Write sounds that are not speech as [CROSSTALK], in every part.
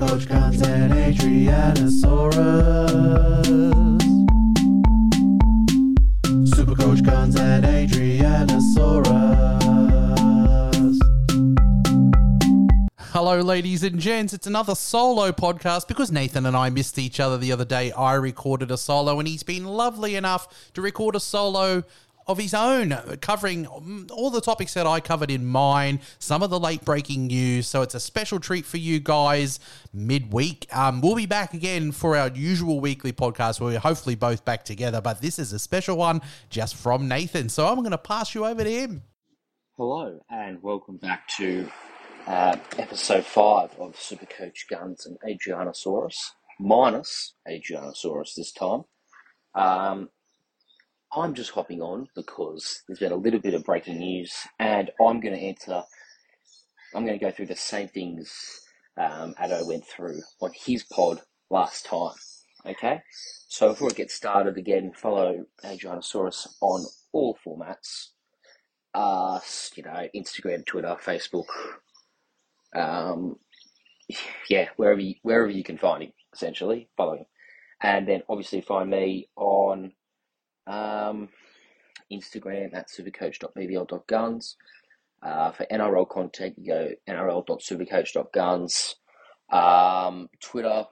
Supercoach Guns and Adrianasaurus. Supercoach Guns and Adrianasaurus. Hello, ladies and gents. It's another solo podcast because Nathan and I missed each other the other day. I recorded a solo, and he's been lovely enough to record a solo of his own, covering all the topics that I covered in mine, some of the late breaking news. So it's a special treat for you guys midweek. Um, we'll be back again for our usual weekly podcast where we're hopefully both back together, but this is a special one just from Nathan. So I'm going to pass you over to him. Hello and welcome back to uh, episode five of Supercoach Guns and Adrianasaurus, minus Adrianasaurus this time. Um, I'm just hopping on because there's been a little bit of breaking news, and I'm going to answer. I'm going to go through the same things um, Addo went through on his pod last time. Okay, so before we get started again, follow Adrianasaurus on all formats. Uh, you know, Instagram, Twitter, Facebook, um, yeah, wherever you, wherever you can find him, essentially, follow him. And then obviously find me on um, Instagram at supercoach.bbl.guns. Uh, for NRL content, you go nrl.supercoach.guns. Um, Twitter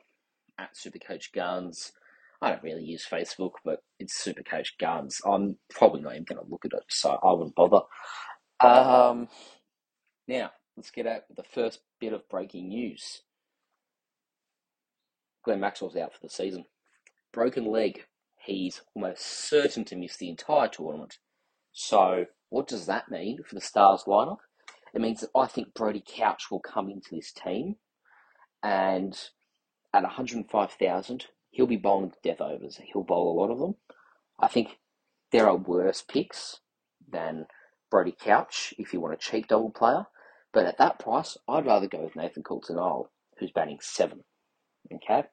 at supercoachguns. I don't really use Facebook, but it's Supercoach Guns. I'm probably not even going to look at it, so I wouldn't bother. Um, now, let's get out the first bit of breaking news. Glenn Maxwell's out for the season. Broken leg. He's almost certain to miss the entire tournament. So, what does that mean for the Stars lineup? It means that I think Brody Couch will come into this team, and at 105,000, he'll be bowling death overs. He'll bowl a lot of them. I think there are worse picks than Brody Couch if you want a cheap double player. But at that price, I'd rather go with Nathan Coulter-Nile, who's batting seven. Okay,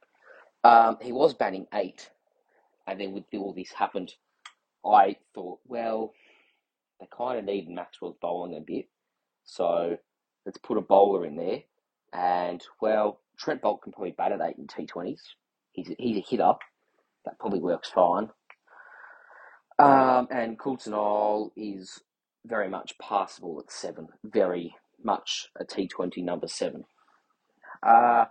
um, he was batting eight, and then with all this happened, I thought, well, they kind of need Maxwell's bowling a bit, so let's put a bowler in there. And well, Trent Boult can probably bat at eight in T20s. He's a, he's a hitter. That probably works fine. Um, and Coulter-Nile is very much passable at seven. Very much a T20 number seven. Uh,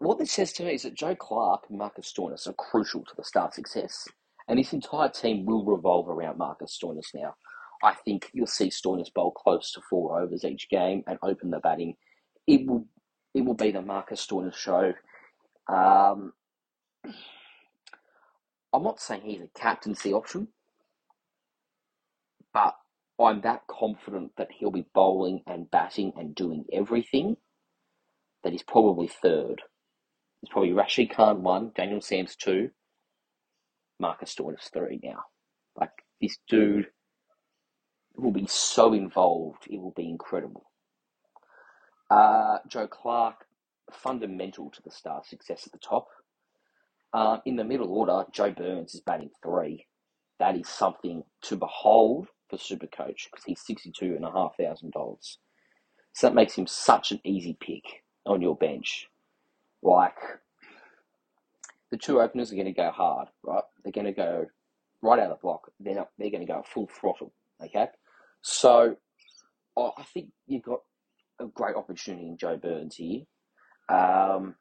what this says to me is that Joe Clarke and Marcus Stoinis are crucial to the Star success, and this entire team will revolve around Marcus Stoinis now. I think you'll see Stoinis bowl close to four overs each game and open the batting. It will it will be the Marcus Stoinis show. Um, I'm not saying he's a captaincy option, but I'm that confident that he'll be bowling and batting and doing everything that he's probably third. It's probably Rashid Khan one, Daniel Sams two, Marcus Stoinis three now. Like this dude will be so involved, it will be incredible. Uh, Joe Clarke, fundamental to the Star success at the top. Uh, in the middle order, Joe Burns is batting three. That is something to behold for Supercoach because he's sixty-two and a half thousand dollars. So that makes him such an easy pick on your bench. Like the two openers are going to go hard, right? They're going to go right out of the block. They're not, they're going to go full throttle. Okay, so I think you've got a great opportunity in Joe Burns here. Um,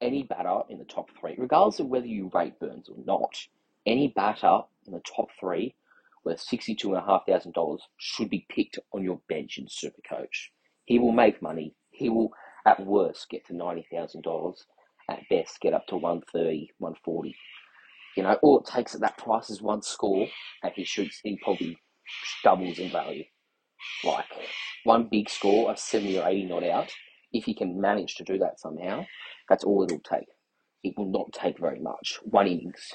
any batter in the top three, regardless of whether you rate Burns or not, any batter in the top three worth $62,500 should be picked on your bench in Supercoach. He will make money. He will, at worst, get to $90,000. At best, get up to 130, 140. You know, all it takes at that price is one score, and he shoots, he probably doubles in value. Like one big score, a 70 or 80 not out. If he can manage to do that somehow, that's all it'll take. It will not take very much. One innings.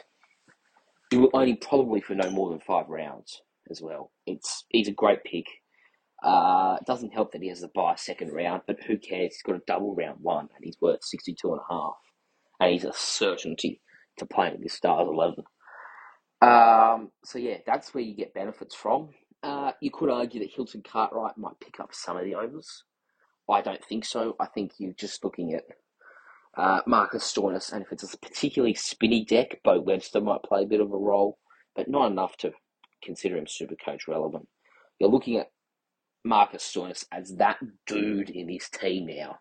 It will only probably for no more than five rounds as well. It's he's a great pick. Uh, it doesn't help that he has a second round, but who cares? He's got a double round one and he's worth 62 and a half. And he's a certainty to play in this Stars 11. Um, so yeah, that's where you get benefits from. Uh, you could argue that Hilton Cartwright might pick up some of the overs. I don't think so. I think you're just looking at uh, Marcus Stoinis, and if it's a particularly spinny deck, Beau Webster might play a bit of a role, but not enough to consider him super coach relevant. You're looking at Marcus Stoinis as that dude in his team now.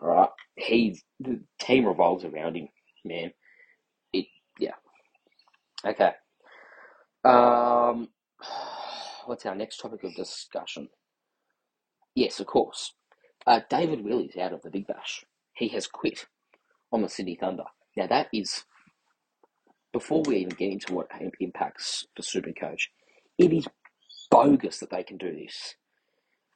All right, he's the team revolves around him, man. It, yeah. Okay. Um, [SIGHS] what's our next topic of discussion? Yes, of course. Uh, David Willey's out of the Big Bash. He has quit on the Sydney Thunder. Now that is before we even get into what impacts for Supercoach, it is bogus that they can do this.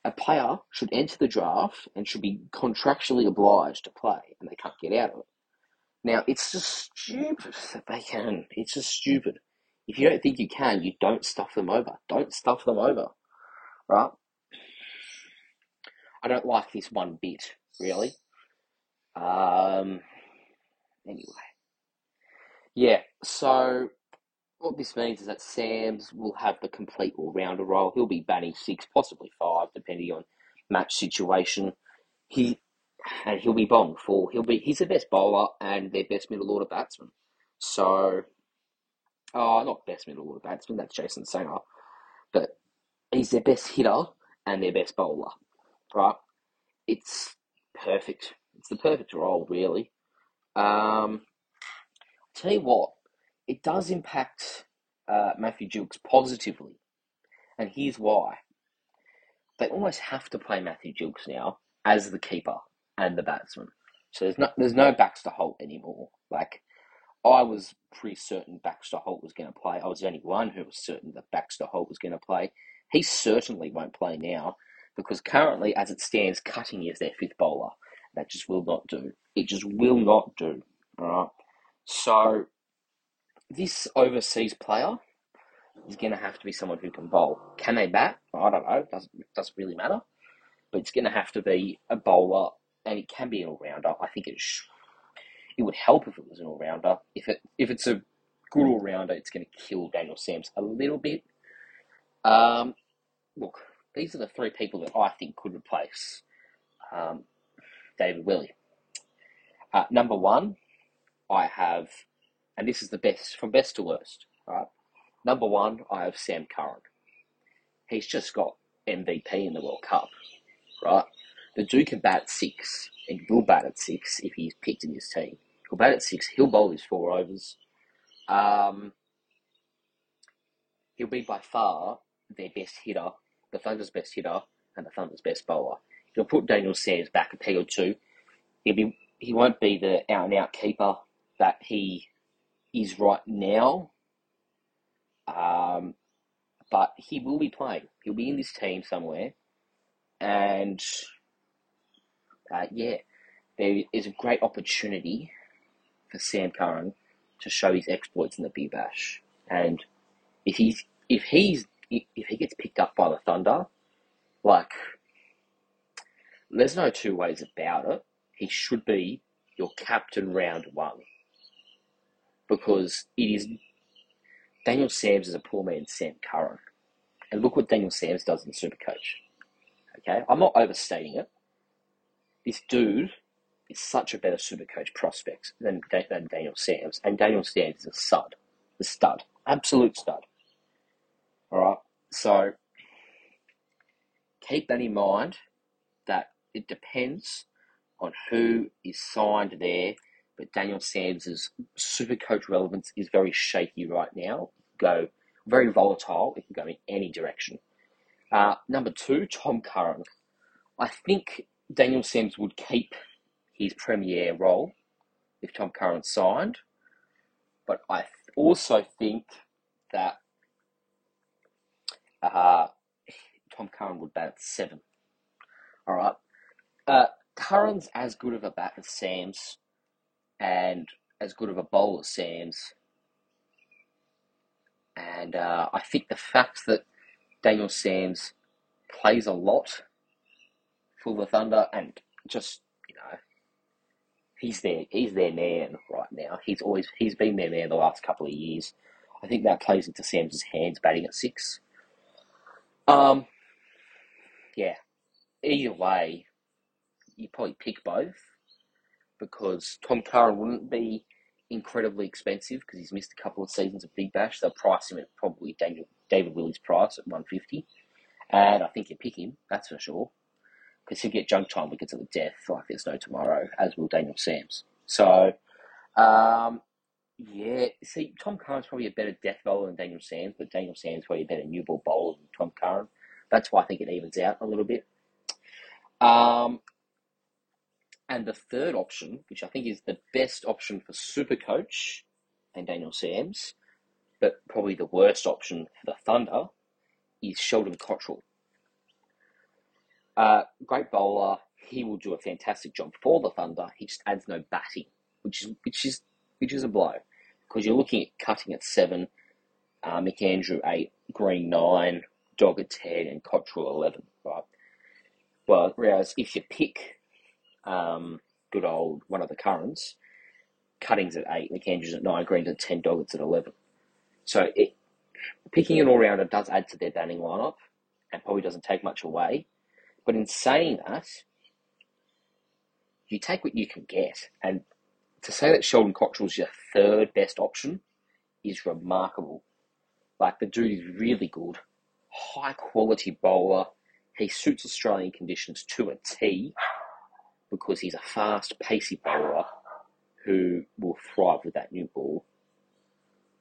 A player should enter the draft and should be contractually obliged to play, and they can't get out of it. Now it's just stupid that they can. It's just stupid. If you don't think you can, you don't stuff them over. Don't stuff them over, right? I don't like this one bit, really. Um, anyway. Yeah, so what this means is that Sams will have the complete all rounder role. He'll be batting six, possibly five, depending on match situation. He and he'll be bong for he'll be he's the best bowler and their best middle order batsman. So oh not best middle order batsman, that's Jason Sangha. But he's their best hitter and their best bowler. Right? It's perfect. It's the perfect role, really. Um, tell you what, it does impact uh, Matthew Gilkes positively, and here's why. They almost have to play Matthew Gilkes now as the keeper and the batsman. So there's no there's no Baxter Holt anymore. Like I was pretty certain Baxter Holt was going to play. I was the only one who was certain that Baxter Holt was going to play. He certainly won't play now because currently, as it stands, Cutting is their fifth bowler. That just will not do. It just will not do. All right. So this overseas player is going to have to be someone who can bowl. Can they bat? I don't know. Doesn't doesn't really matter. But it's going to have to be a bowler, and it can be an all rounder. I think it sh- it would help if it was an all rounder. If it if it's a good all rounder, it's going to kill Daniel Sams a little bit. Um, look, these are the three people that I think could replace um, David Willey. Uh, number one, I have, and this is the best from best to worst. Right, number one, I have Sam Curran. He's just got MVP in the World Cup. Right, the Duke can bat at six, and will bat at six if he's picked in his team. He'll bat at six. He'll bowl his four overs. Um, he'll be by far their best hitter, the Thunder's best hitter, and the Thunder's best bowler. He'll put Daniel Sams back a peg or two. He'll be he won't be the out and out keeper that he is right now. Um, but he will be playing. He'll be in this team somewhere, and uh, yeah, there is a great opportunity for Sam Curran to show his exploits in the Big Bash. And if he's if he's if he gets picked up by the Thunder, like there's no two ways about it. He should be your captain round one because it is Daniel Sams is a poor man's Sam Curran, and look what Daniel Sams does in Supercoach. Okay, I'm not overstating it. This dude is such a better Supercoach prospect than, than Daniel Sams, and Daniel Sams is a stud, a stud, absolute stud. All right, so keep that in mind. That it depends on who is signed there, but Daniel Sams's super coach relevance is very shaky right now. Go very volatile. It can go in any direction. Uh, number two, Tom Curran. I think Daniel Sams would keep his premier role if Tom Curran signed, but I also think that uh, Tom Curran would bat seven. All right. Uh, Curran's as good of a bat as Sams and as good of a bowl as Sams. And uh, I think the fact that Daniel Sams plays a lot for the Thunder and just, you know, he's there he's their man right now. He's always he's been their man the last couple of years. I think that plays into Sam's hands batting at six. Um yeah. Either way, you probably pick both because Tom Curran wouldn't be incredibly expensive because he's missed a couple of seasons of Big Bash. They'll price him at probably Daniel, David Willey's price at 150 and I think you pick him, that's for sure. Because he'll get junk time wickets at the death like there's no tomorrow, as will Daniel Sams. So, um, yeah, see, Tom Curran's probably a better death bowler than Daniel Sams, but Daniel Sams probably a better new ball bowler than Tom Curran. That's why I think it evens out a little bit. Um, and the third option, which I think is the best option for Super Coach and Daniel Sams, but probably the worst option for the Thunder, is Sheldon Cottrell. Uh, great bowler. He will do a fantastic job for the Thunder. He just adds no batting, which is which is which is a blow because you're looking at cutting at seven, uh, McAndrew eight, Green nine, Doggett ten, and Cottrell eleven. Right. Well, whereas if you pick um, good old one of the Currans, Cutting's at eight, McAndrew's at nine, Green's at ten, Doggett's at eleven. So it, picking an all rounder does add to their batting lineup and probably doesn't take much away. But in saying that, you take what you can get. And to say that Sheldon Cottrell's your third best option is remarkable. Like the dude is really good, high quality bowler. He suits Australian conditions to a T because he's a fast, pacey bowler who will thrive with that new ball.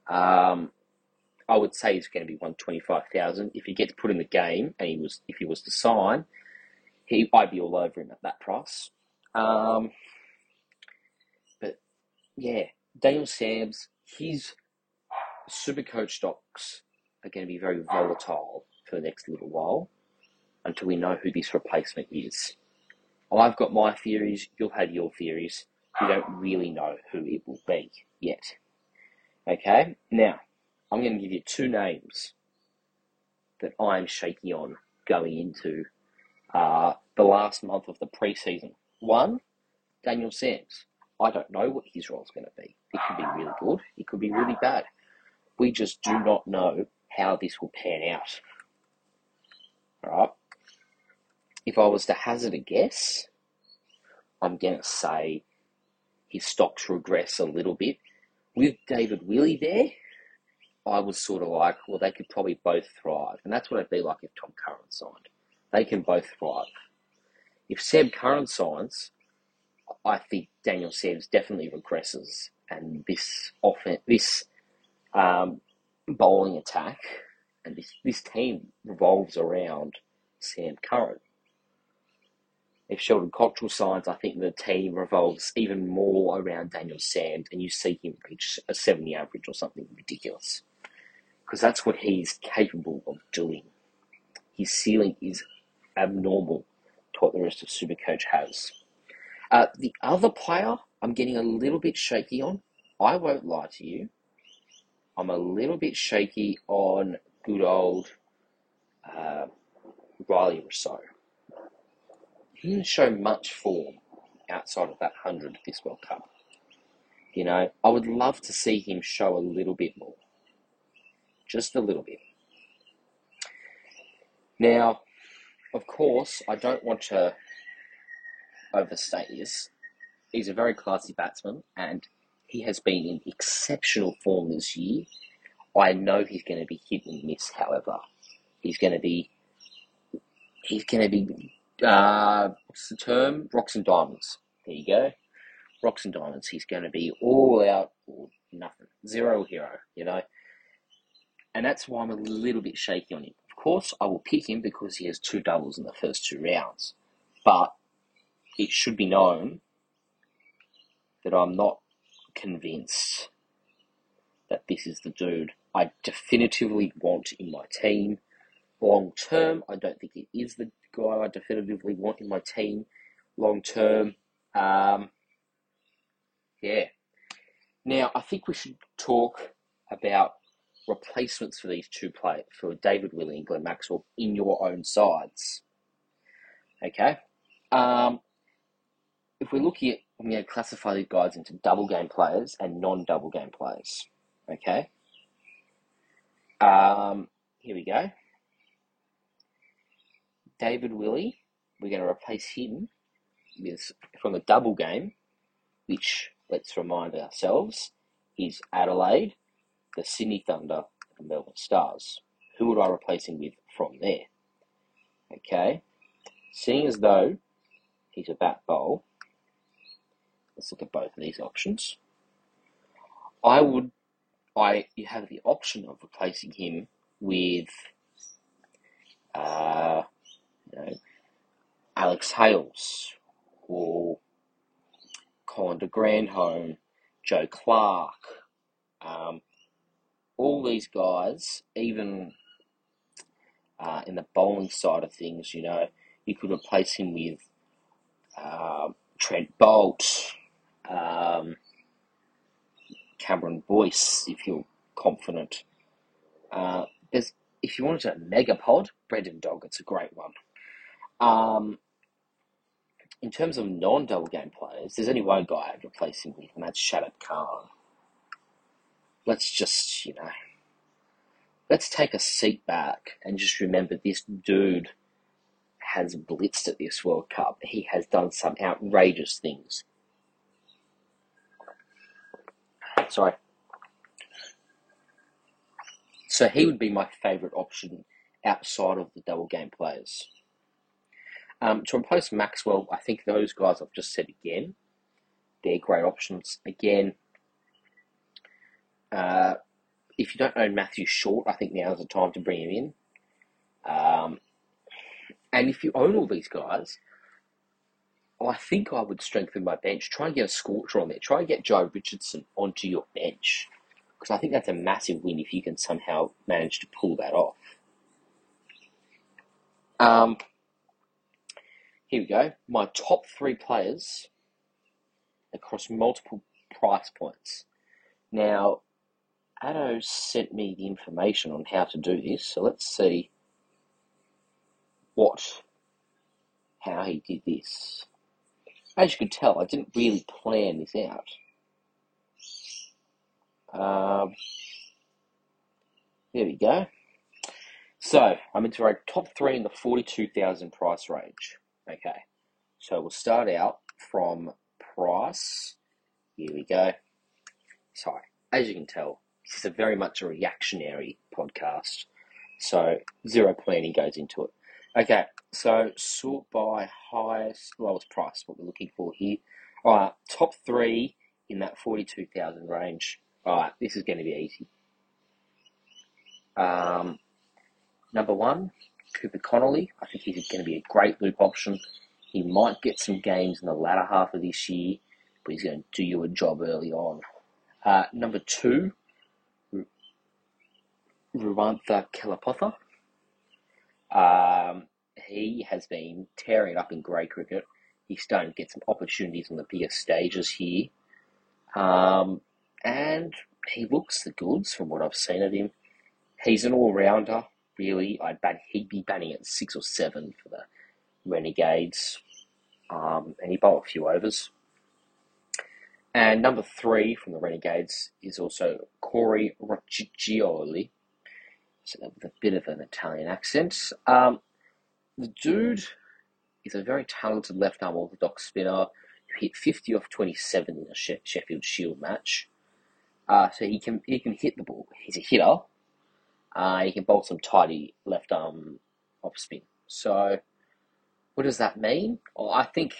Um, I would say he's going to be one twenty five thousand. If he gets put in the game and he was, if he was to sign, he I'd be all over him at that price. Um, but yeah, Daniel Sams, his super coach stocks are going to be very volatile for the next little while until we know who this replacement is. I've got my theories, you'll have your theories. We don't really know who it will be yet. Okay, now I'm going to give you two names that I'm shaky on going into uh, the last month of the preseason. One, Daniel Sams. I don't know what his role is going to be. It could be really good. It could be really bad. We just do not know how this will pan out. All right. If I was to hazard a guess, I'm going to say his stocks regress a little bit. With David Willey there, I was sort of like, well, they could probably both thrive. And that's what it'd be like if Tom Curran signed. They can both thrive. If Seb Curran signs, I think Daniel Sams definitely regresses. And this often, this um, bowling attack and this, this team revolves around Sam Curran. If Sheldon Cottrell signs, I think the team revolves even more around Daniel Sams, and you see him reach a 70 average or something ridiculous because that's what he's capable of doing. His ceiling is abnormal to what the rest of Supercoach has. Uh, the other player I'm getting a little bit shaky on, I won't lie to you, I'm a little bit shaky on good old uh, Rilee Rossouw. He didn't show much form outside of that 100 this World Cup. You know, I would love to see him show a little bit more just a little bit. Now, of course, I don't want to overstate this. He's a very classy batsman and he has been in exceptional form this year. I know he's going to be hit and miss, however. He's going to be, he's going to be, uh, what's the term? Rocks and diamonds. There you go. Rocks and diamonds. He's going to be all out or nothing. Zero hero, you know. And that's why I'm a little bit shaky on him. Of course, I will pick him because he has two doubles in the first two rounds. But it should be known that I'm not convinced that this is the dude I definitively want in my team. Long term, I don't think it is the guy I definitively want in my team. Long term, um, yeah. Now, I think we should talk about replacements for these two players, for David Willey and Glenn Maxwell, in your own sides. Okay? Um, if we're looking at, I'm going to classify these guys into double game players and non double game players. Okay? Um, here we go. David Willey, we're going to replace him with from the double game, which let's remind ourselves is Adelaide, the Sydney Thunder, and Melbourne Stars. Who would I replace him with from there? Okay, seeing as though he's a bat bowl, let's look at both of these options. I would, I you have the option of replacing him with, uh, you know, Alex Hales or Colin de Grandhomme, Joe Clarke, um, all these guys, even uh, in the bowling side of things, you know, you could replace him with uh, Trent Boult, um, Cameron Boyce, if you're confident. Uh, there's, if you wanted a mega pod, Doggett's a great one. Um, in terms of non-double game players, there's only one guy I'd replace him with, and that's Shadab Khan. Let's just, you know, let's take a seat back and just remember this dude has blitzed at this World Cup. He has done some outrageous things. Sorry. So he would be my favourite option outside of the double game players. Um, to replace Maxwell, I think those guys I've just said again, they're great options. Again, uh, if you don't own Matthew Short, I think now's the time to bring him in. Um, and if you own all these guys, I think I would strengthen my bench. Try and get a scorcher on there. Try and get Jhye Richardson onto your bench. Because I think that's a massive win if you can somehow manage to pull that off. Um, here we go. My top three players across multiple price points. Now, Addo sent me the information on how to do this, so let's see what, how he did this. As you can tell, I didn't really plan this out. Um, there we go. So, I'm into our top three in the 42,000 price range. Okay, so we'll start out from price. Here we go. Sorry, as you can tell, this is a very much a reactionary podcast. So zero planning goes into it. Okay, so sort by highest, lowest price, what we're looking for here. All right, top three in that 42,000 range. All right, this is going to be easy. Um, number one, Cooper Connolly. I think he's going to be a great loop option. He might get some games in the latter half of this year, but he's going to do you a job early on. Uh, number two, Ruwantha Kellepotha. Um, he has been tearing it up in grey cricket. He's starting to get some opportunities on the bigger stages here. Um, and he looks the goods from what I've seen of him. He's an all rounder, really. I'd bet he'd be batting at six or seven for the Renegades. Um, and he bowled a few overs. And number three from the Renegades is also Corey Roccioli. So that with a bit of an Italian accent. Um, the dude is a very talented left arm orthodox spinner who hit 50 off 27 in a Sheffield Shield match. Uh, so he can he can hit the ball. He's a hitter. Uh, he can bolt some tidy left arm off spin. So what does that mean? Well, I think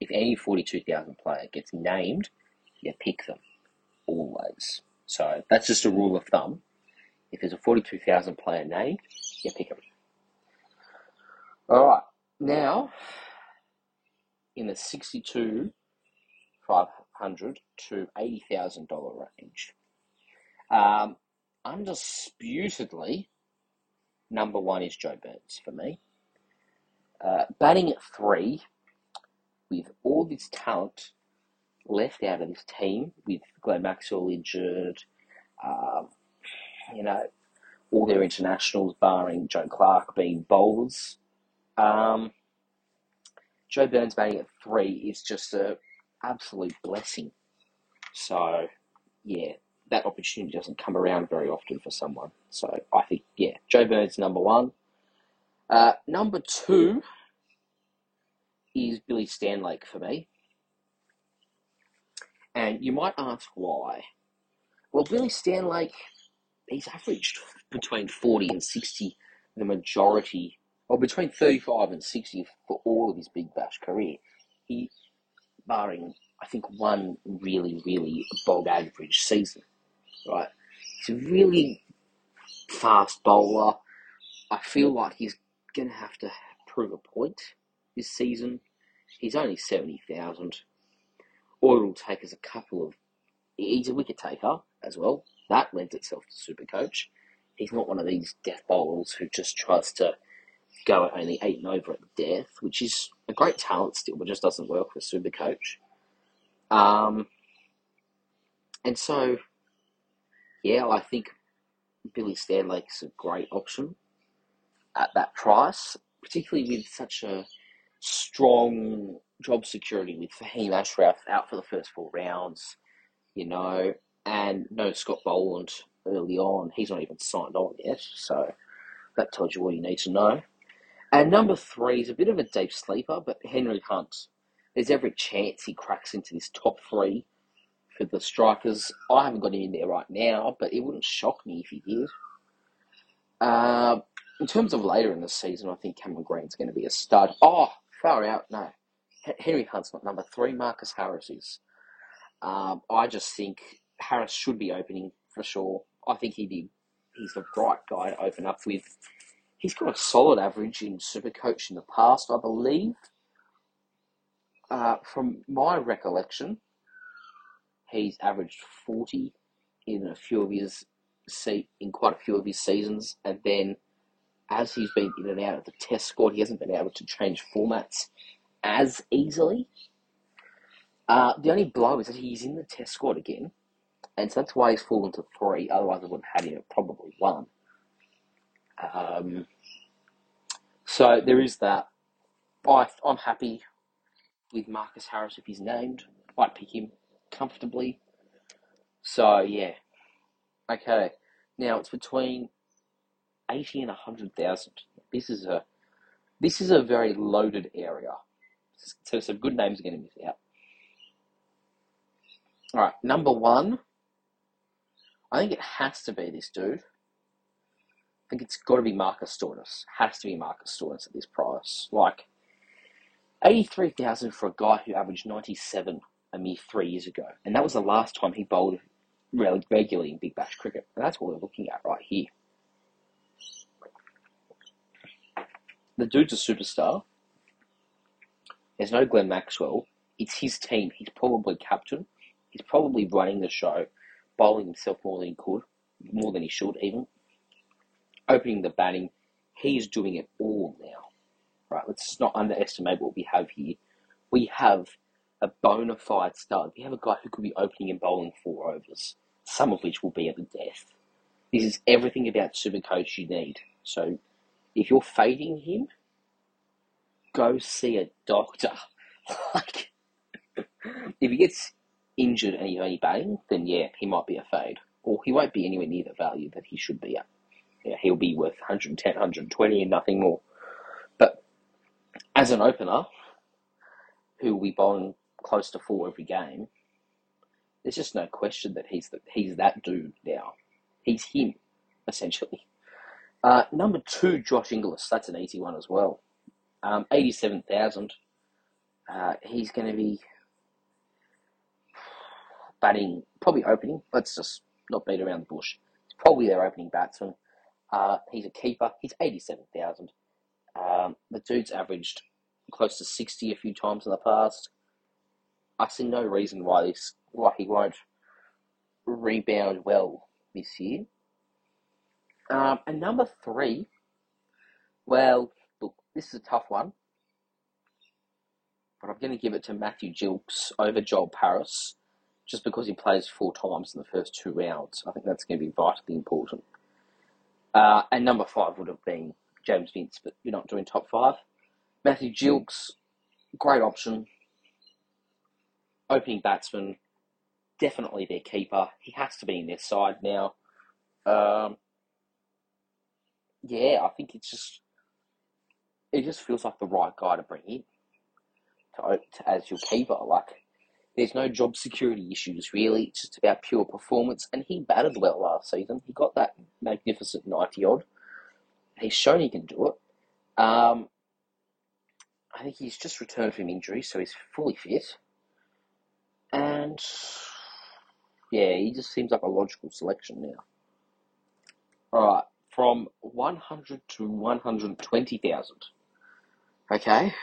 if any 42,000 player gets named, you pick them always. So that's just a rule of thumb. If there's a 42,000 player named, you pick them. All right, now in the 62 500 to $80,000 range. Um, undisputedly, number one is Joe Burns for me. Uh, batting at three, with all this talent left out of this team, with Glenn Maxwell injured, um, you know, all their internationals, barring Joe Clarke, being bowlers. Um, Joe Burns batting at three is just a absolute blessing. So, yeah, that opportunity doesn't come around very often for someone. So I think, yeah, Joe Burns number one. Uh, number two is Billy Stanlake for me. And you might ask why. Well, Billy Stanlake, he's averaged between 40 and 60 the majority, or between 35 and 60 for all of his Big Bash career. He, barring, I think, one really, really bog average season, right? He's a really fast bowler. I feel like he's going to have to prove a point this season. He's only 70,000. All it'll take is a couple of. He's a wicket taker as well. That lends itself to super coach. He's not one of these death bowlers who just tries to go at only eight and over at death, which is a great talent still, but just doesn't work for super coach. Um, and so, yeah, I think Billy Stanlake's a great option at that price, particularly with such a strong job security with Fahim Ashraf out for the first four rounds, you know, and no Scott Boland early on. He's not even signed on yet, so that tells you all you need to know. And number three is a bit of a deep sleeper, but Henry Hunt. There's every chance he cracks into this top three for the strikers. I haven't got him in there right now, but it wouldn't shock me if he did. Uh, in terms of later in the season, I think Cameron Green's going to be a stud. Oh, far out, no. Henry Hunt's not number three. Marcus Harris is. Um, I just think Harris should be opening for sure. I think he'd be. He's the right guy to open up with. He's got a solid average in Supercoach in the past, I believe. Uh, from my recollection, he's averaged forty in a few of his se- in quite a few of his seasons, and then as he's been in and out of the Test squad, he hasn't been able to change formats as easily. Uh, the only blow is that he's in the Test squad again, and so that's why he's fallen to three. Otherwise, I would have had him at probably one. Um, so there is that. I, I'm happy with Marcus Harris if he's named. I'd pick him comfortably. So yeah, okay. Now it's between eighty and hundred thousand. This is a this is a very loaded area. So some good names are going to miss out. All right, number one. I think it has to be this dude. I think it's got to be Marcus Stoinis. Has to be Marcus Stoinis at this price. Like eighty-three thousand for a guy who averaged ninety-seven a mere three years ago, and that was the last time he bowled reg- regularly in Big Bash cricket. And that's what we're looking at right here. The dude's a superstar. There's no Glenn Maxwell. It's his team. He's probably captain. He's probably running the show, bowling himself more than he could, more than he should even. Opening the batting, he's doing it all now. Right, let's not underestimate what we have here. We have a bona fide stud. We have a guy who could be opening and bowling four overs, some of which will be at the death. This is everything about Supercoach you need. So if you're fading him, go see a doctor. [LAUGHS] like, if he gets injured and he's only batting, then yeah, he might be a fade. Or he won't be anywhere near the value that he should be at. Yeah, he'll be worth 110, 120 and nothing more. But as an opener, who will be bowling close to four every game, there's just no question that he's the, he's that dude now. He's him, essentially. Uh, number two, Josh Inglis. That's an easy one as well. Um, 87,000. Uh, he's going to be batting, probably opening. Let's just not beat around the bush. He's probably their opening batsman. Uh, he's a keeper. He's 87,000. Um, the dude's averaged close to 60 a few times in the past. I see no reason why this why he won't rebound well this year. Um, and number three, well, look, this is a tough one, but I'm going to give it to Matthew Gilkes over Joel Paris, just because he plays four times in the first two rounds. I think that's going to be vitally important. Uh, and number five would have been James Vince, but you're not doing top five. Matthew Gilkes, great option. Opening batsman, definitely their keeper. He has to be in their side now. Um, yeah, I think it's just it just feels like the right guy to bring in. to, to, as your keeper. Like, there's no job security issues really. It's just about pure performance. And he batted well last season. He got that magnificent ninety odd. He's shown he can do it. Um, I think he's just returned from injury, so he's fully fit. And yeah, he just seems like a logical selection now. All right, from 100 to 120,000. Okay.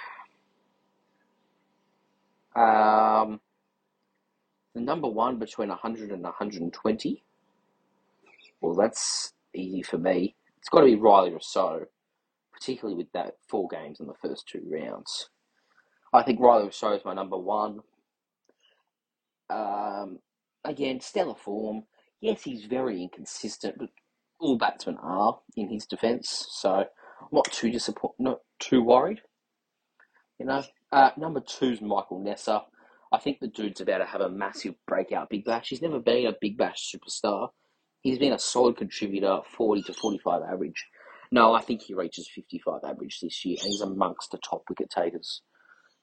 Um, the number one between 100 and 120. Well, that's easy for me. It's got to be Rilee Rossouw, particularly with that four games in the first two rounds. I think Rilee Rossouw is my number one. Um, again, stellar form. Yes, he's very inconsistent, but all batsmen are in his defence, so not too disappointed, not too worried. You know, uh, number two's Michael Neser. I think the dude's about to have a massive breakout Big Bash. He's never been a Big Bash superstar. He's been a solid contributor, 40 to 45 average. No, I think he reaches 55 average this year, and he's amongst the top wicket takers.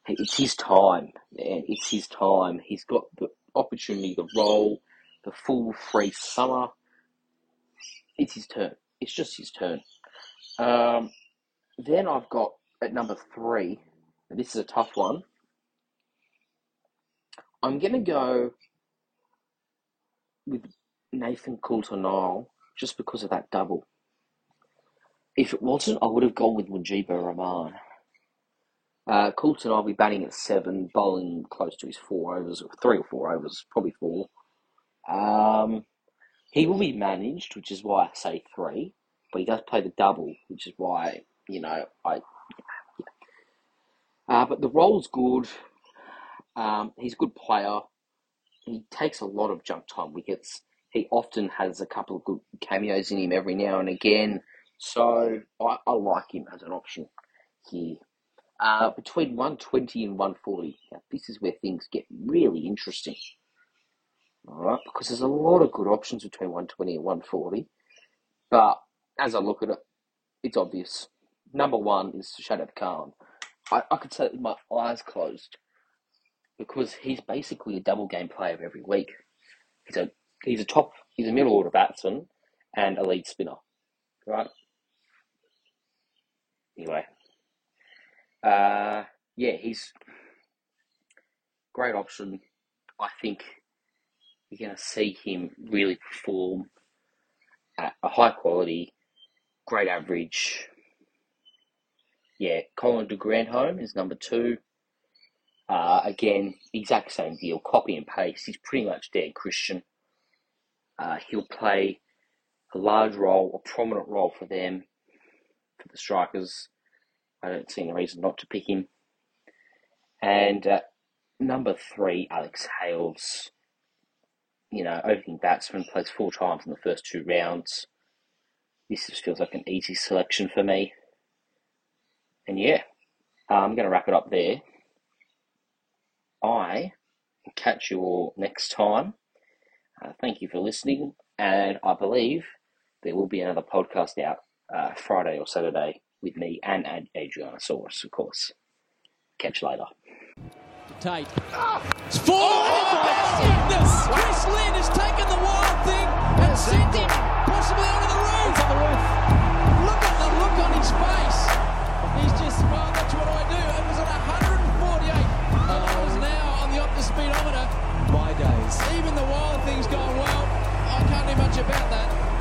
It's his time, man. It's his time. He's got the opportunity, the role, the full free summer. It's his turn. It's just his turn. Um, then I've got at number three, this is a tough one. I'm going to go with Nathan Coulter-Nile just because of that double. If it wasn't, I would have gone with Mujeeb Ur Rahman. Uh, Coulton, I'll be batting at seven, bowling close to his four overs, three or four overs, probably four. Um, he will be managed, which is why I say three, but he does play the double, which is why, you know, I. Yeah. Uh, but the role's good. Um, he's a good player. He takes a lot of junk time wickets. He often has a couple of good cameos in him every now and again. So I, I like him as an option here. Uh, between 120 and 140. Now, this is where things get really interesting. All right, because there's a lot of good options between 120 and 140. But as I look at it, it's obvious. Number one is Shadab Khan. I, I could say it with my eyes closed because he's basically a double game player every week. He's a he's a top he's a middle order batsman and a lead spinner. Right? Anyway. Uh yeah, he's great option. I think you're gonna see him really perform at a high quality, great average. Yeah, Colin de Grandhomme is number two. Uh, again, exact same deal, copy and paste. He's pretty much Dan Christian. Uh, he'll play a large role, a prominent role for them, for the strikers. I don't see any reason not to pick him. And uh, number three, Alex Hales. You know, opening batsman plays four times in the first two rounds. This just feels like an easy selection for me. And yeah, I'm going to wrap it up there. I will catch you all next time. Uh, thank you for listening, and I believe there will be another podcast out uh, Friday or Saturday with me and Ad- Adrianasaurus, of course. Catch you later. Tight. Ah! It's four! Oh, oh, goodness! Wow. Chris Lynn has taken the wild thing and yes, sent it possibly onto the roof. On the roof. Look at the look on his face. He's just, well, that's what I do. It was at 148. Oh. And I was now on the Optus speedometer. My days. Even the wild thing's gone well. I can't do much about that.